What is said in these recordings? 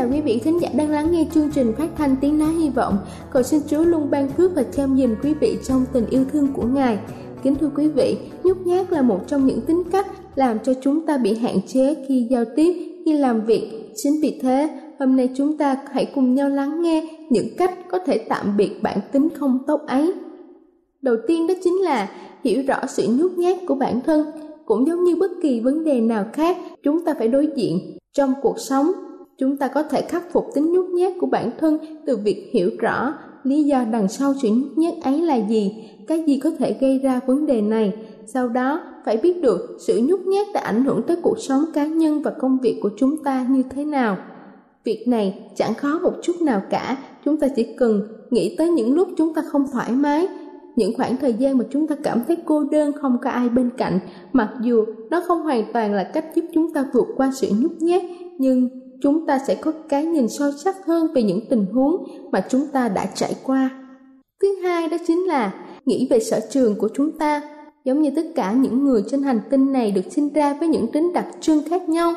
Chào quý vị khán giả đang lắng nghe chương trình phát thanh tiếng nói hy vọng. Cầu xin Chúa luôn ban phước và chăm dìm quý vị trong tình yêu thương của Ngài. Kính thưa quý vị, nhút nhát là một trong những tính cách làm cho chúng ta bị hạn chế khi giao tiếp, khi làm việc. Chính vì thế, hôm nay chúng ta hãy cùng nhau lắng nghe những cách có thể tạm biệt bản tính không tốt ấy. Đầu tiên đó chính là hiểu rõ sự nhút nhát của bản thân. Cũng giống như bất kỳ vấn đề nào khác, chúng ta phải đối diện trong cuộc sống chúng ta có thể khắc phục tính nhút nhát của bản thân từ việc hiểu rõ lý do đằng sau sự nhút nhát ấy là gì, cái gì có thể gây ra vấn đề này. Sau đó, phải biết được sự nhút nhát đã ảnh hưởng tới cuộc sống cá nhân và công việc của chúng ta như thế nào. Việc này chẳng khó một chút nào cả. Chúng ta chỉ cần nghĩ tới những lúc chúng ta không thoải mái, những khoảng thời gian mà chúng ta cảm thấy cô đơn, không có ai bên cạnh. Mặc dù nó không hoàn toàn là cách giúp chúng ta vượt qua sự nhút nhát, nhưng chúng ta sẽ có cái nhìn sâu sắc hơn về những tình huống mà chúng ta đã trải qua. Thứ hai đó chính là nghĩ về sở trường của chúng ta, giống như tất cả những người trên hành tinh này được sinh ra với những tính đặc trưng khác nhau.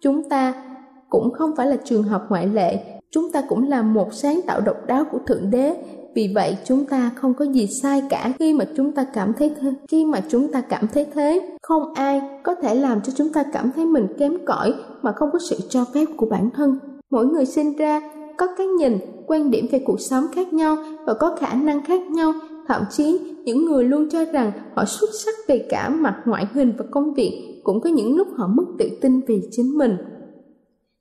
Chúng ta cũng không phải là trường hợp ngoại lệ, chúng ta cũng là một sáng tạo độc đáo của thượng đế vì vậy, chúng ta không có gì sai cả khi mà chúng ta cảm thấy thế, khi mà chúng ta cảm thấy thế. Không ai có thể làm cho chúng ta cảm thấy mình kém cỏi mà không có sự cho phép của bản thân. Mỗi người sinh ra có cái nhìn, quan điểm về cuộc sống khác nhau và có khả năng khác nhau. Thậm chí, những người luôn cho rằng họ xuất sắc về cả mặt ngoại hình và công việc cũng có những lúc họ mất tự tin về chính mình.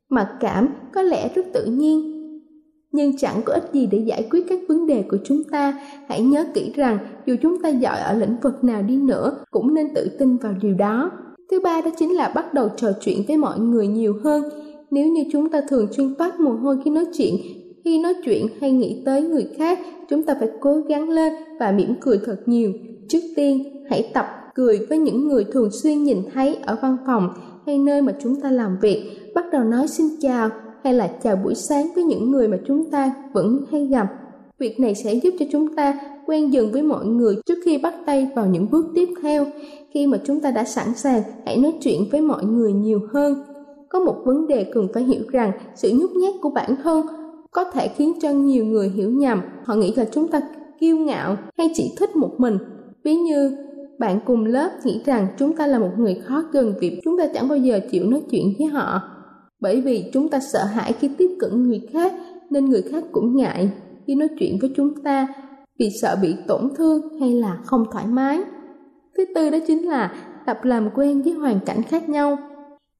Mặc cảm có lẽ rất tự nhiên nhưng chẳng có ích gì để giải quyết các vấn đề của chúng ta. Hãy nhớ kỹ rằng, dù chúng ta giỏi ở lĩnh vực nào đi nữa, cũng nên tự tin vào điều đó. Thứ ba đó chính là bắt đầu trò chuyện với mọi người nhiều hơn. Nếu như chúng ta thường xuyên toát mồ hôi khi nói chuyện, khi nói chuyện hay nghĩ tới người khác, chúng ta phải cố gắng lên và mỉm cười thật nhiều. Trước tiên, hãy tập cười với những người thường xuyên nhìn thấy ở văn phòng hay nơi mà chúng ta làm việc. Bắt đầu nói xin chào hay là chào buổi sáng với những người mà chúng ta vẫn hay gặp. Việc này sẽ giúp cho chúng ta quen dần với mọi người trước khi bắt tay vào những bước tiếp theo. Khi mà chúng ta đã sẵn sàng, hãy nói chuyện với mọi người nhiều hơn. Có một vấn đề cần phải hiểu rằng, sự nhút nhát của bản thân có thể khiến cho nhiều người hiểu nhầm. Họ nghĩ là chúng ta kiêu ngạo hay chỉ thích một mình. Ví như, bạn cùng lớp nghĩ rằng chúng ta là một người khó gần vì chúng ta chẳng bao giờ chịu nói chuyện với họ bởi vì chúng ta sợ hãi khi tiếp cận người khác, nên người khác cũng ngại khi nói chuyện với chúng ta, vì sợ bị tổn thương hay là không thoải mái. Thứ tư đó chính là tập làm quen với hoàn cảnh khác nhau.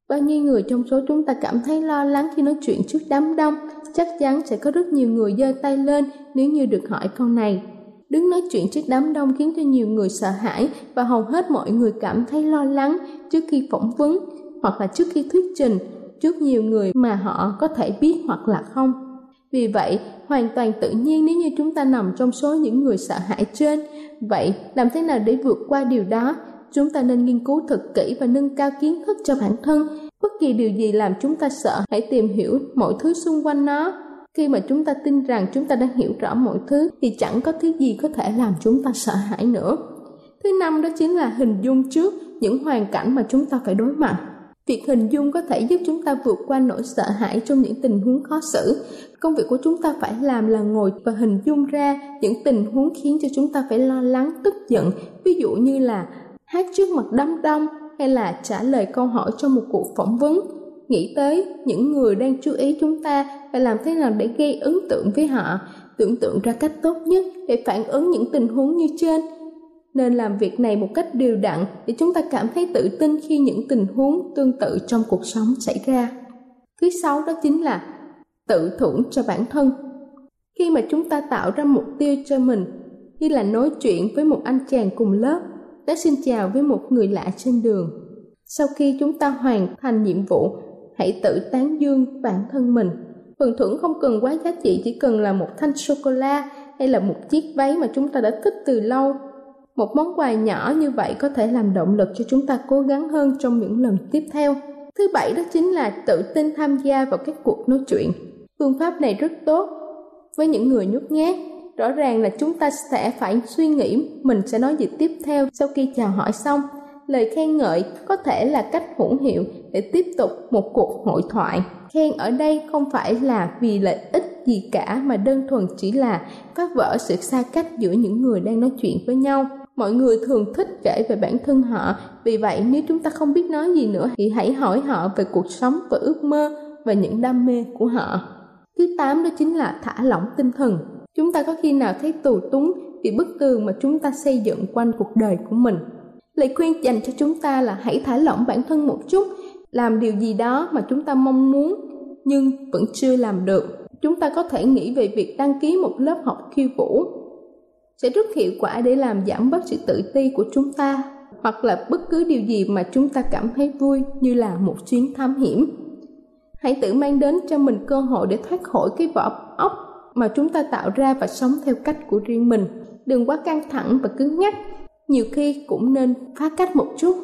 Bao nhiêu người trong số chúng ta cảm thấy lo lắng khi nói chuyện trước đám đông, chắc chắn sẽ có rất nhiều người giơ tay lên nếu như được hỏi câu này. Đứng nói chuyện trước đám đông khiến cho nhiều người sợ hãi và hầu hết mọi người cảm thấy lo lắng trước khi phỏng vấn hoặc là trước khi thuyết trình trước nhiều người mà họ có thể biết hoặc là không. Vì vậy, hoàn toàn tự nhiên nếu như chúng ta nằm trong số những người sợ hãi trên. Vậy, làm thế nào để vượt qua điều đó? Chúng ta nên nghiên cứu thật kỹ và nâng cao kiến thức cho bản thân. Bất kỳ điều gì làm chúng ta sợ, hãy tìm hiểu mọi thứ xung quanh nó. Khi mà chúng ta tin rằng chúng ta đã hiểu rõ mọi thứ, thì chẳng có thứ gì có thể làm chúng ta sợ hãi nữa. Thứ năm đó chính là hình dung trước những hoàn cảnh mà chúng ta phải đối mặt việc hình dung có thể giúp chúng ta vượt qua nỗi sợ hãi trong những tình huống khó xử. Công việc của chúng ta phải làm là ngồi và hình dung ra những tình huống khiến cho chúng ta phải lo lắng, tức giận. Ví dụ như là hát trước mặt đám đông hay là trả lời câu hỏi trong một cuộc phỏng vấn. Nghĩ tới những người đang chú ý chúng ta và làm thế nào để gây ấn tượng với họ. Tưởng tượng ra cách tốt nhất để phản ứng những tình huống như trên nên làm việc này một cách đều đặn để chúng ta cảm thấy tự tin khi những tình huống tương tự trong cuộc sống xảy ra. Thứ sáu đó chính là tự thưởng cho bản thân. Khi mà chúng ta tạo ra mục tiêu cho mình, như là nói chuyện với một anh chàng cùng lớp, đã xin chào với một người lạ trên đường. Sau khi chúng ta hoàn thành nhiệm vụ, hãy tự tán dương bản thân mình. Phần thưởng không cần quá giá trị, chỉ cần là một thanh sô cô la hay là một chiếc váy mà chúng ta đã thích từ lâu một món quà nhỏ như vậy có thể làm động lực cho chúng ta cố gắng hơn trong những lần tiếp theo. Thứ bảy đó chính là tự tin tham gia vào các cuộc nói chuyện. Phương pháp này rất tốt. Với những người nhút nhát, rõ ràng là chúng ta sẽ phải suy nghĩ mình sẽ nói gì tiếp theo sau khi chào hỏi xong. Lời khen ngợi có thể là cách hữu hiệu để tiếp tục một cuộc hội thoại. Khen ở đây không phải là vì lợi ích gì cả mà đơn thuần chỉ là phá vỡ sự xa cách giữa những người đang nói chuyện với nhau mọi người thường thích kể về bản thân họ. Vì vậy, nếu chúng ta không biết nói gì nữa, thì hãy hỏi họ về cuộc sống và ước mơ và những đam mê của họ. Thứ tám đó chính là thả lỏng tinh thần. Chúng ta có khi nào thấy tù túng vì bức tường mà chúng ta xây dựng quanh cuộc đời của mình? Lời khuyên dành cho chúng ta là hãy thả lỏng bản thân một chút, làm điều gì đó mà chúng ta mong muốn, nhưng vẫn chưa làm được. Chúng ta có thể nghĩ về việc đăng ký một lớp học khiêu vũ sẽ rất hiệu quả để làm giảm bớt sự tự ti của chúng ta, hoặc là bất cứ điều gì mà chúng ta cảm thấy vui như là một chuyến thám hiểm. Hãy tự mang đến cho mình cơ hội để thoát khỏi cái vỏ ốc mà chúng ta tạo ra và sống theo cách của riêng mình. Đừng quá căng thẳng và cứng nhắc, nhiều khi cũng nên phá cách một chút.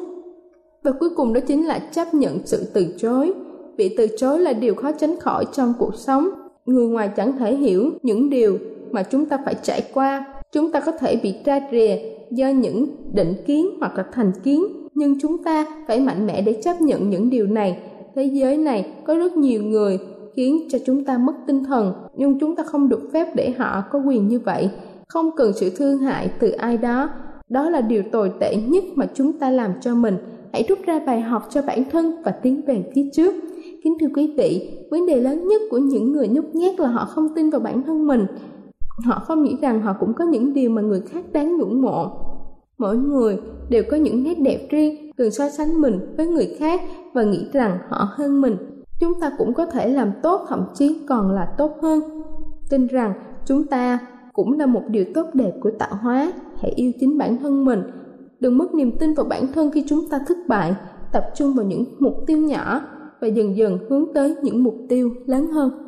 Và cuối cùng đó chính là chấp nhận sự từ chối. Bị từ chối là điều khó tránh khỏi trong cuộc sống. Người ngoài chẳng thể hiểu những điều mà chúng ta phải trải qua chúng ta có thể bị tra rìa do những định kiến hoặc là thành kiến, nhưng chúng ta phải mạnh mẽ để chấp nhận những điều này. Thế giới này có rất nhiều người khiến cho chúng ta mất tinh thần, nhưng chúng ta không được phép để họ có quyền như vậy. Không cần sự thương hại từ ai đó. Đó là điều tồi tệ nhất mà chúng ta làm cho mình. Hãy rút ra bài học cho bản thân và tiến về phía trước. Kính thưa quý vị, vấn đề lớn nhất của những người nhút nhát là họ không tin vào bản thân mình họ không nghĩ rằng họ cũng có những điều mà người khác đáng ngưỡng mộ. Mỗi người đều có những nét đẹp riêng thường so sánh mình với người khác và nghĩ rằng họ hơn mình. Chúng ta cũng có thể làm tốt, thậm chí còn là tốt hơn. Tin rằng chúng ta cũng là một điều tốt đẹp của tạo hóa. Hãy yêu chính bản thân mình. Đừng mất niềm tin vào bản thân khi chúng ta thất bại. Tập trung vào những mục tiêu nhỏ và dần dần hướng tới những mục tiêu lớn hơn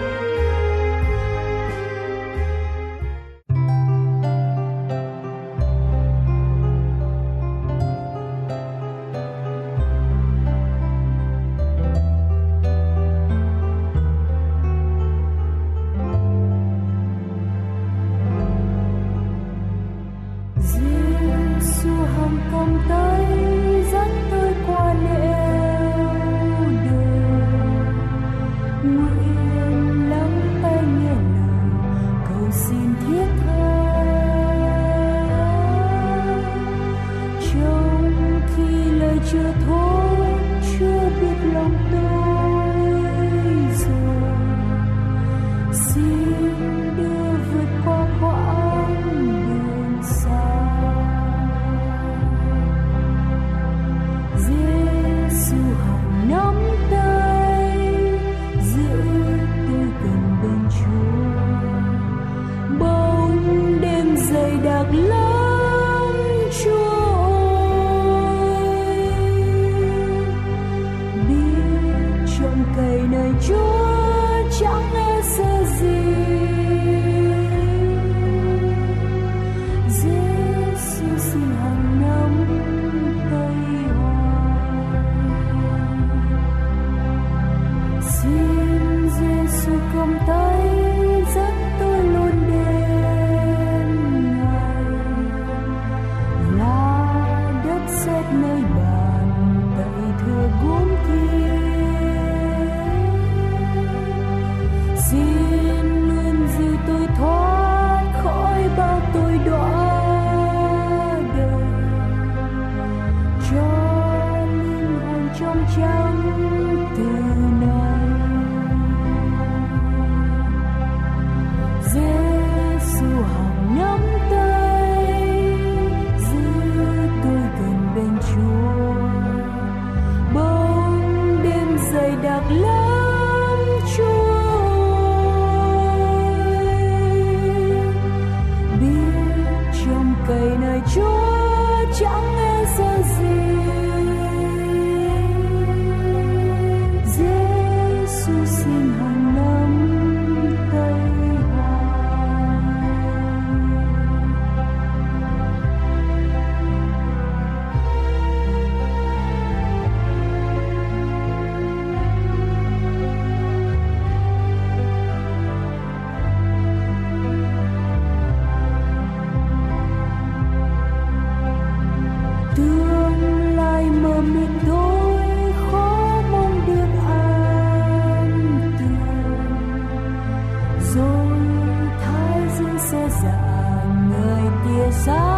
Giêsu hằng công tới dẫn tôi qua lễ dạ người kia xa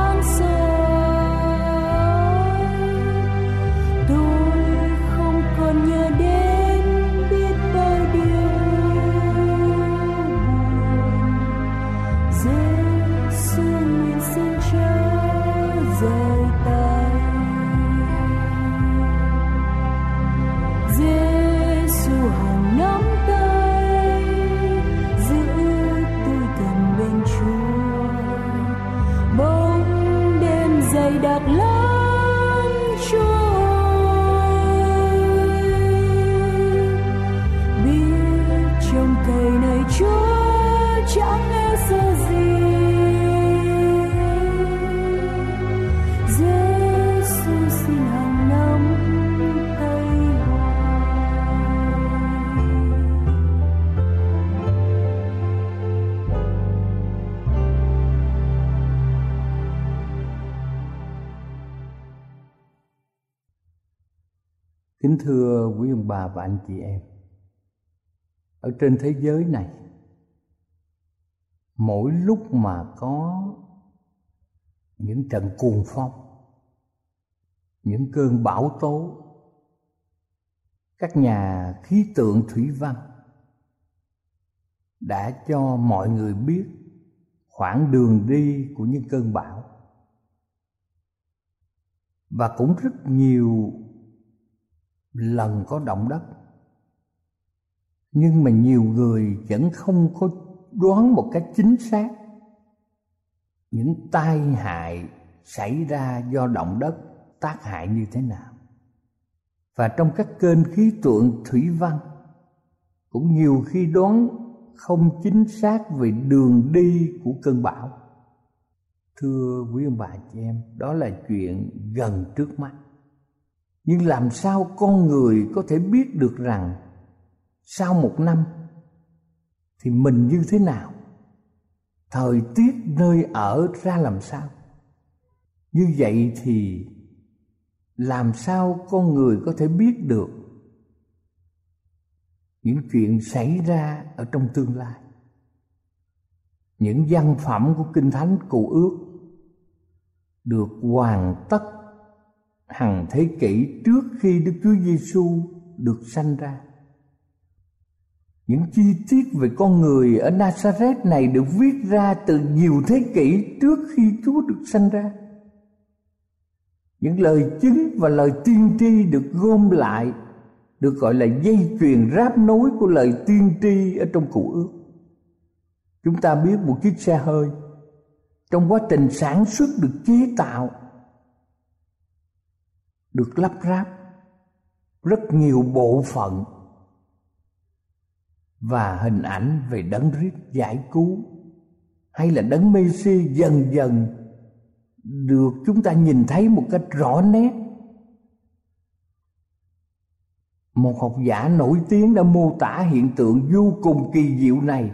Kính thưa quý ông bà và anh chị em, Ở trên thế giới này, Mỗi lúc mà có những trận cuồng phong, Những cơn bão tố, Các nhà khí tượng thủy văn Đã cho mọi người biết khoảng đường đi của những cơn bão. Và cũng rất nhiều lần có động đất. Nhưng mà nhiều người vẫn không có đoán một cách chính xác những tai hại xảy ra do động đất tác hại như thế nào. Và trong các kênh khí tượng thủy văn, cũng nhiều khi đoán không chính xác về đường đi của cơn bão. Thưa quý ông bà chị em, đó là chuyện gần trước mắt nhưng làm sao con người có thể biết được rằng sau một năm thì mình như thế nào? Thời tiết nơi ở ra làm sao? Như vậy thì làm sao con người có thể biết được những chuyện xảy ra ở trong tương lai? Những văn phẩm của kinh thánh cụ ước được hoàn tất hàng thế kỷ trước khi Đức Chúa Giêsu được sanh ra những chi tiết về con người ở Nazareth này được viết ra từ nhiều thế kỷ trước khi Chúa được sanh ra. Những lời chứng và lời tiên tri được gom lại, được gọi là dây chuyền ráp nối của lời tiên tri ở trong cụ ước. Chúng ta biết một chiếc xe hơi, trong quá trình sản xuất được chế tạo được lắp ráp rất nhiều bộ phận và hình ảnh về đấng Rít giải cứu hay là đấng Messi dần dần được chúng ta nhìn thấy một cách rõ nét. Một học giả nổi tiếng đã mô tả hiện tượng vô cùng kỳ diệu này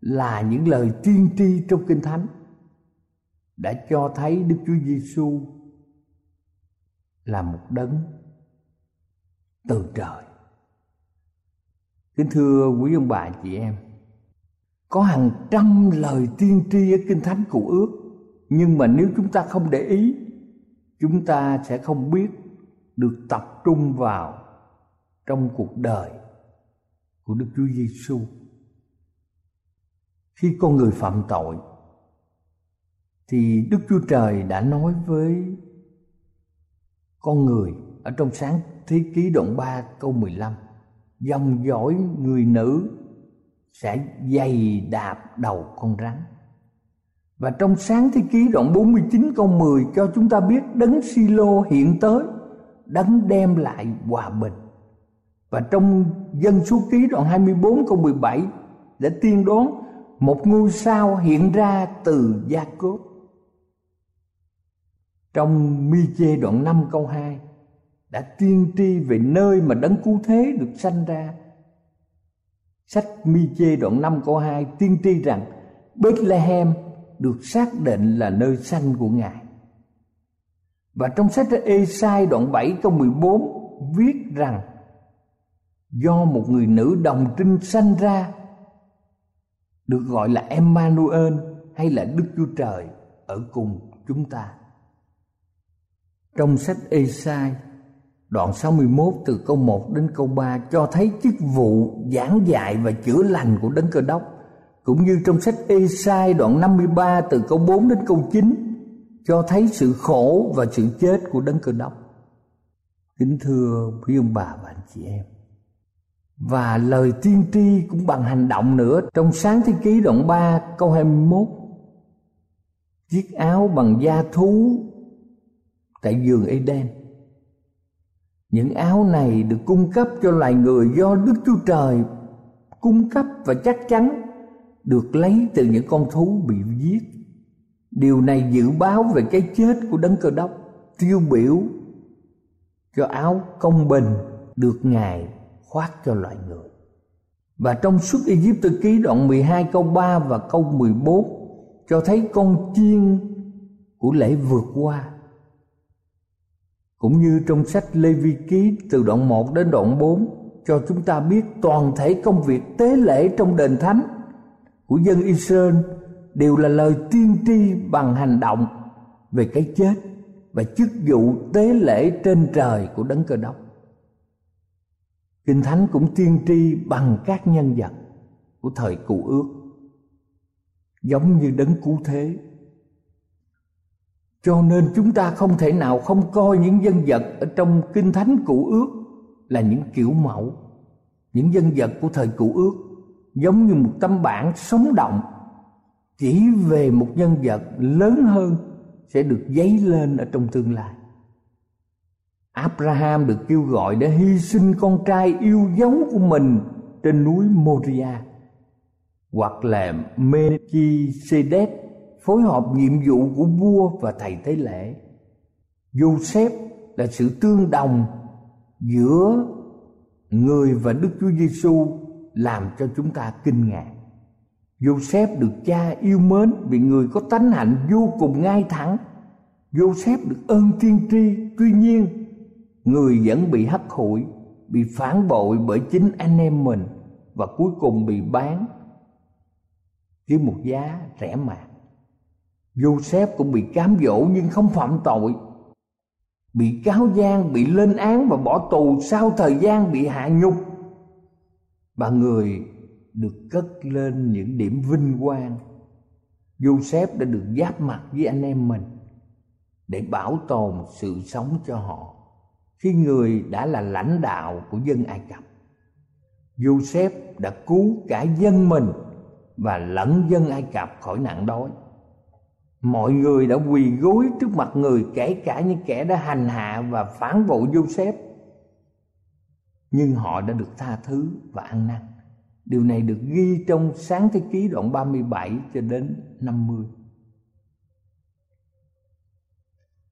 là những lời tiên tri trong kinh thánh đã cho thấy Đức Chúa Giêsu là một đấng từ trời Kính thưa quý ông bà chị em, Có hàng trăm lời tiên tri ở Kinh Thánh Cụ ước, Nhưng mà nếu chúng ta không để ý, Chúng ta sẽ không biết được tập trung vào trong cuộc đời của Đức Chúa Giêsu. Khi con người phạm tội, thì Đức Chúa Trời đã nói với con người ở trong sáng thế ký đoạn 3 câu 15 dòng dõi người nữ sẽ dày đạp đầu con rắn. Và trong sáng thế ký đoạn 49 câu 10 cho chúng ta biết đấng Silo hiện tới, đấng đem lại hòa bình. Và trong dân số ký đoạn 24 câu 17 đã tiên đoán một ngôi sao hiện ra từ Gia Cốp. Trong Mi Chê đoạn 5 câu 2 đã tiên tri về nơi mà đấng cứu thế được sanh ra. Sách Mi Chê đoạn 5 câu 2 tiên tri rằng Bethlehem được xác định là nơi sanh của Ngài. Và trong sách Ê-sai đoạn 7 câu 14 viết rằng, do một người nữ đồng trinh sanh ra, được gọi là Emmanuel hay là Đức Chúa Trời ở cùng chúng ta. Trong sách Ê-sai đoạn 61 từ câu 1 đến câu 3 cho thấy chức vụ giảng dạy và chữa lành của Đấng Cơ Đốc cũng như trong sách Ê-sai đoạn 53 từ câu 4 đến câu 9 cho thấy sự khổ và sự chết của Đấng Cơ Đốc. Kính thưa quý ông bà và anh chị em. Và lời tiên tri cũng bằng hành động nữa trong sáng thế ký đoạn 3 câu 21. Chiếc áo bằng da thú tại giường Eden những áo này được cung cấp cho loài người do Đức Chúa Trời cung cấp và chắc chắn được lấy từ những con thú bị giết. Điều này dự báo về cái chết của đấng cơ đốc, tiêu biểu cho áo công bình được Ngài khoác cho loài người. Và trong suốt Ai ký đoạn 12 câu 3 và câu 14 cho thấy con chiên của lễ vượt qua cũng như trong sách Lê Vi Ký từ đoạn 1 đến đoạn 4 cho chúng ta biết toàn thể công việc tế lễ trong đền thánh của dân Israel đều là lời tiên tri bằng hành động về cái chết và chức vụ tế lễ trên trời của đấng cơ đốc. Kinh Thánh cũng tiên tri bằng các nhân vật của thời cụ ước, giống như đấng cứu thế cho nên chúng ta không thể nào không coi những nhân vật ở trong kinh thánh cụ ước là những kiểu mẫu. Những nhân vật của thời cụ ước giống như một tấm bản sống động. Chỉ về một nhân vật lớn hơn sẽ được dấy lên ở trong tương lai. Abraham được kêu gọi để hy sinh con trai yêu dấu của mình trên núi Moria hoặc là Melchizedek phối hợp nhiệm vụ của vua và thầy tế lễ. Joseph là sự tương đồng giữa người và Đức Chúa Giêsu làm cho chúng ta kinh ngạc. Joseph được cha yêu mến vì người có tánh hạnh vô cùng ngay thẳng. Joseph được ơn tiên tri, tuy nhiên người vẫn bị hắt hủi, bị phản bội bởi chính anh em mình và cuối cùng bị bán với một giá rẻ mạt. Joseph cũng bị cám dỗ nhưng không phạm tội bị cáo gian bị lên án và bỏ tù sau thời gian bị hạ nhục và người được cất lên những điểm vinh quang Joseph đã được giáp mặt với anh em mình để bảo tồn sự sống cho họ khi người đã là lãnh đạo của dân Ai Cập. Joseph đã cứu cả dân mình và lẫn dân Ai Cập khỏi nạn đói. Mọi người đã quỳ gối trước mặt người kể cả những kẻ đã hành hạ và phản bội Joseph. Nhưng họ đã được tha thứ và ăn năn. Điều này được ghi trong sáng thế ký đoạn 37 cho đến 50.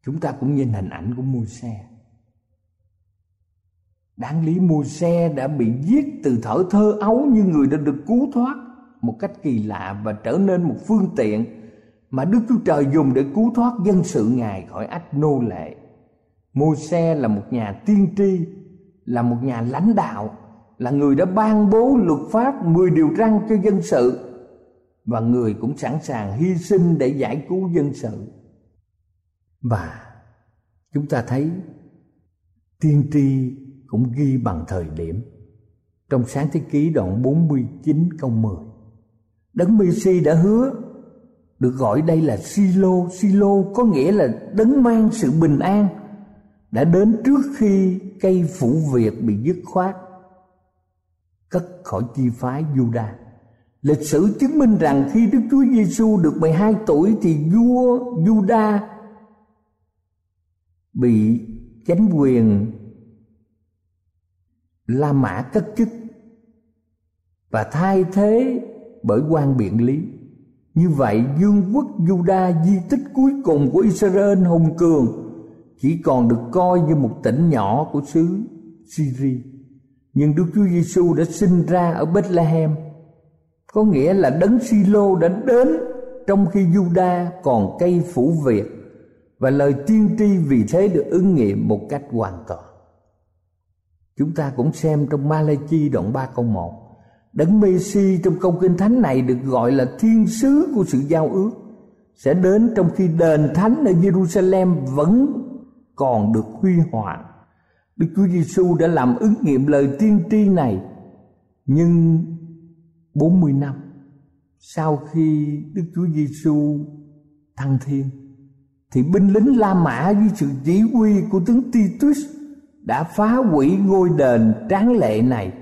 Chúng ta cũng nhìn hình ảnh của mua xe. Đáng lý mua xe đã bị giết từ thở thơ ấu như người đã được cứu thoát một cách kỳ lạ và trở nên một phương tiện mà Đức Chúa Trời dùng để cứu thoát dân sự Ngài khỏi ách nô lệ. Môi-se là một nhà tiên tri, là một nhà lãnh đạo, là người đã ban bố luật pháp 10 điều răn cho dân sự và người cũng sẵn sàng hy sinh để giải cứu dân sự. Và chúng ta thấy tiên tri cũng ghi bằng thời điểm trong sáng thế ký đoạn 49 câu 10. Đấng Messi đã hứa được gọi đây là Silo, Silo có nghĩa là đấng mang sự bình an đã đến trước khi cây phủ Việt bị dứt khoát cất khỏi chi phái Juda. Lịch sử chứng minh rằng khi Đức Chúa Giêsu được 12 tuổi thì vua Juda bị chánh quyền La Mã cất chức và thay thế bởi quan biện lý. Như vậy vương quốc Juda di tích cuối cùng của Israel hùng cường chỉ còn được coi như một tỉnh nhỏ của xứ Syria. Nhưng Đức Chúa Giêsu đã sinh ra ở Bethlehem, có nghĩa là đấng Silo đã đến trong khi Juda còn cây phủ Việt và lời tiên tri vì thế được ứng nghiệm một cách hoàn toàn. Chúng ta cũng xem trong Malachi đoạn 3 câu 1 Đấng Messi trong câu kinh thánh này được gọi là thiên sứ của sự giao ước, Sẽ đến trong khi đền thánh ở Jerusalem vẫn còn được huy hoàng. Đức Chúa Giêsu đã làm ứng nghiệm lời tiên tri này, Nhưng 40 năm sau khi Đức Chúa Giêsu thăng thiên, thì binh lính La Mã dưới sự chỉ huy của tướng Titus đã phá hủy ngôi đền tráng lệ này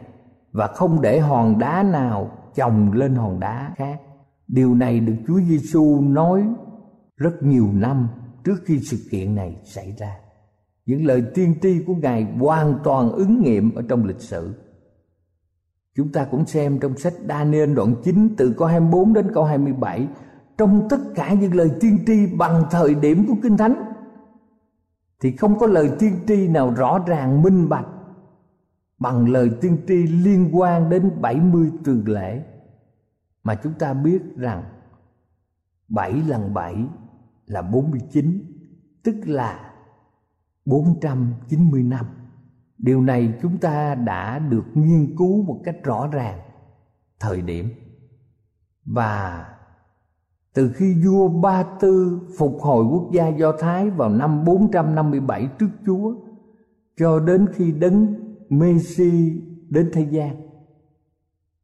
và không để hòn đá nào chồng lên hòn đá khác. Điều này được Chúa Giêsu nói rất nhiều năm trước khi sự kiện này xảy ra. Những lời tiên tri của Ngài hoàn toàn ứng nghiệm ở trong lịch sử. Chúng ta cũng xem trong sách Daniel đoạn 9 từ câu 24 đến câu 27 trong tất cả những lời tiên tri bằng thời điểm của Kinh Thánh, thì không có lời tiên tri nào rõ ràng, minh bạch bằng lời tiên tri liên quan đến 70 tuần lễ mà chúng ta biết rằng 7 lần 7 là 49 tức là 490 năm. Điều này chúng ta đã được nghiên cứu một cách rõ ràng thời điểm và từ khi vua Ba Tư phục hồi quốc gia Do Thái vào năm 457 trước Chúa, cho đến khi đấng Messi đến thế gian.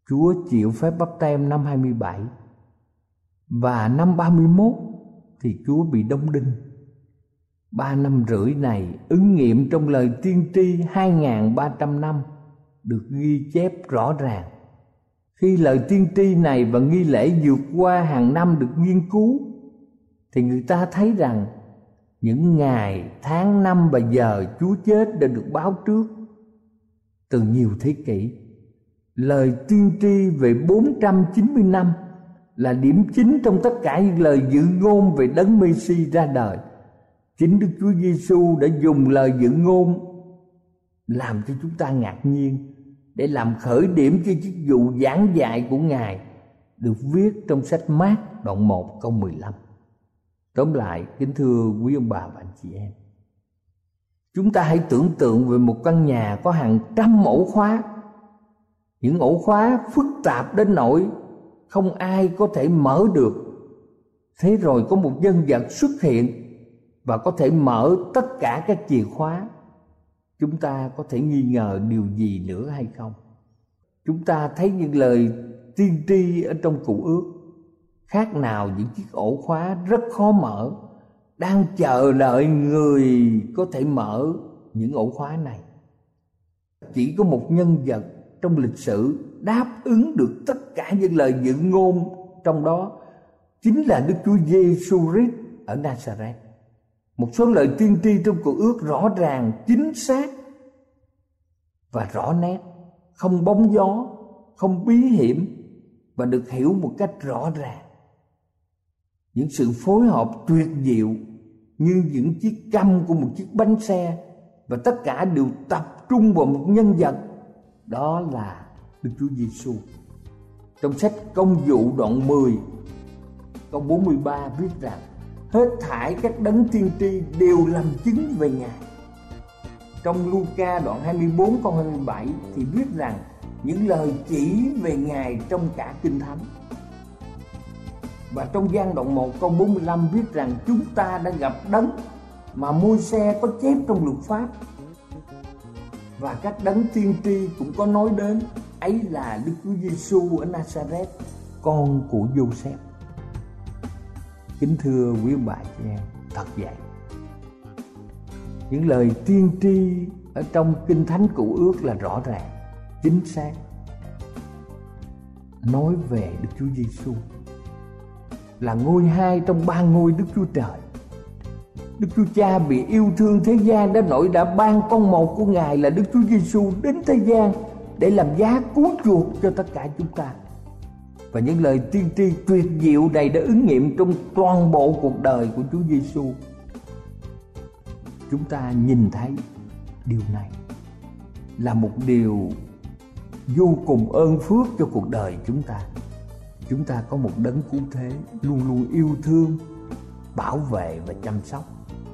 Chúa chịu phép bắp tem năm 27 và năm 31 thì Chúa bị đóng đinh. Ba năm rưỡi này, ứng nghiệm trong lời tiên tri 2.300 năm được ghi chép rõ ràng khi lời tiên tri này và nghi lễ vượt qua hàng năm được nghiên cứu, thì người ta thấy rằng những ngày, tháng năm và giờ chúa chết đã được báo trước từ nhiều thế kỷ lời tiên tri về 490 năm là điểm chính trong tất cả những lời dự ngôn về đấng Messi ra đời. Chính Đức Chúa Giêsu đã dùng lời dự ngôn làm cho chúng ta ngạc nhiên để làm khởi điểm cho chức vụ giảng dạy của Ngài được viết trong sách mát đoạn 1 câu 15. Tóm lại, kính thưa quý ông bà và anh chị em. Chúng ta hãy tưởng tượng về một căn nhà có hàng trăm ổ khóa. Những ổ khóa phức tạp đến nỗi không ai có thể mở được. Thế rồi có một nhân vật xuất hiện và có thể mở tất cả các chìa khóa chúng ta có thể nghi ngờ điều gì nữa hay không chúng ta thấy những lời tiên tri ở trong cụ ước khác nào những chiếc ổ khóa rất khó mở đang chờ đợi người có thể mở những ổ khóa này chỉ có một nhân vật trong lịch sử đáp ứng được tất cả những lời dự ngôn trong đó chính là Đức Chúa Giêsu Christ ở Nazareth. Một số lời tiên tri trong cuộc ước rõ ràng, chính xác và rõ nét, không bóng gió, không bí hiểm và được hiểu một cách rõ ràng. Những sự phối hợp tuyệt diệu như những chiếc căm của một chiếc bánh xe, và tất cả đều tập trung vào một nhân vật đó là Đức Chúa Giêsu. Trong sách Công vụ đoạn 10 câu 43 viết rằng, hết thải các đấng tiên tri đều làm chứng về Ngài. Trong Luca đoạn 24 câu 27 thì viết rằng, những lời chỉ về Ngài trong cả Kinh Thánh. Và trong gian đoạn 1 câu 45 viết rằng chúng ta đã gặp đấng mà môi xe có chép trong luật pháp. Và các đấng tiên tri cũng có nói đến, ấy là Đức Chúa Giêsu ở Nazareth, con của Joseph kính thưa quý bà chị em, thật vậy. Những lời tiên tri ở trong kinh thánh cựu ước là rõ ràng, chính xác. Nói về Đức Chúa Giêsu là ngôi hai trong ba ngôi Đức Chúa Trời. Đức Chúa Cha bị yêu thương thế gian đã nổi đã ban con một của Ngài là Đức Chúa Giêsu đến thế gian để làm giá cứu chuộc cho tất cả chúng ta và những lời tiên tri tuyệt diệu này đã ứng nghiệm trong toàn bộ cuộc đời của Chúa Giêsu. Chúng ta nhìn thấy điều này là một điều vô cùng ơn phước cho cuộc đời chúng ta. Chúng ta có một đấng cứu thế luôn luôn yêu thương, bảo vệ và chăm sóc.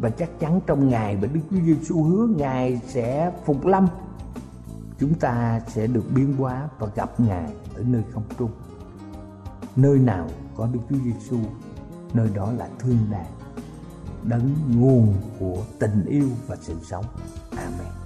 Và chắc chắn trong ngày và Đức Chúa Giêsu hứa Ngài sẽ phục lâm chúng ta sẽ được biến hóa và gặp Ngài ở nơi không trung. Nơi nào có Đức Chúa Giêsu nơi đó là thương đàng đấng nguồn của tình yêu và sự sống. Amen.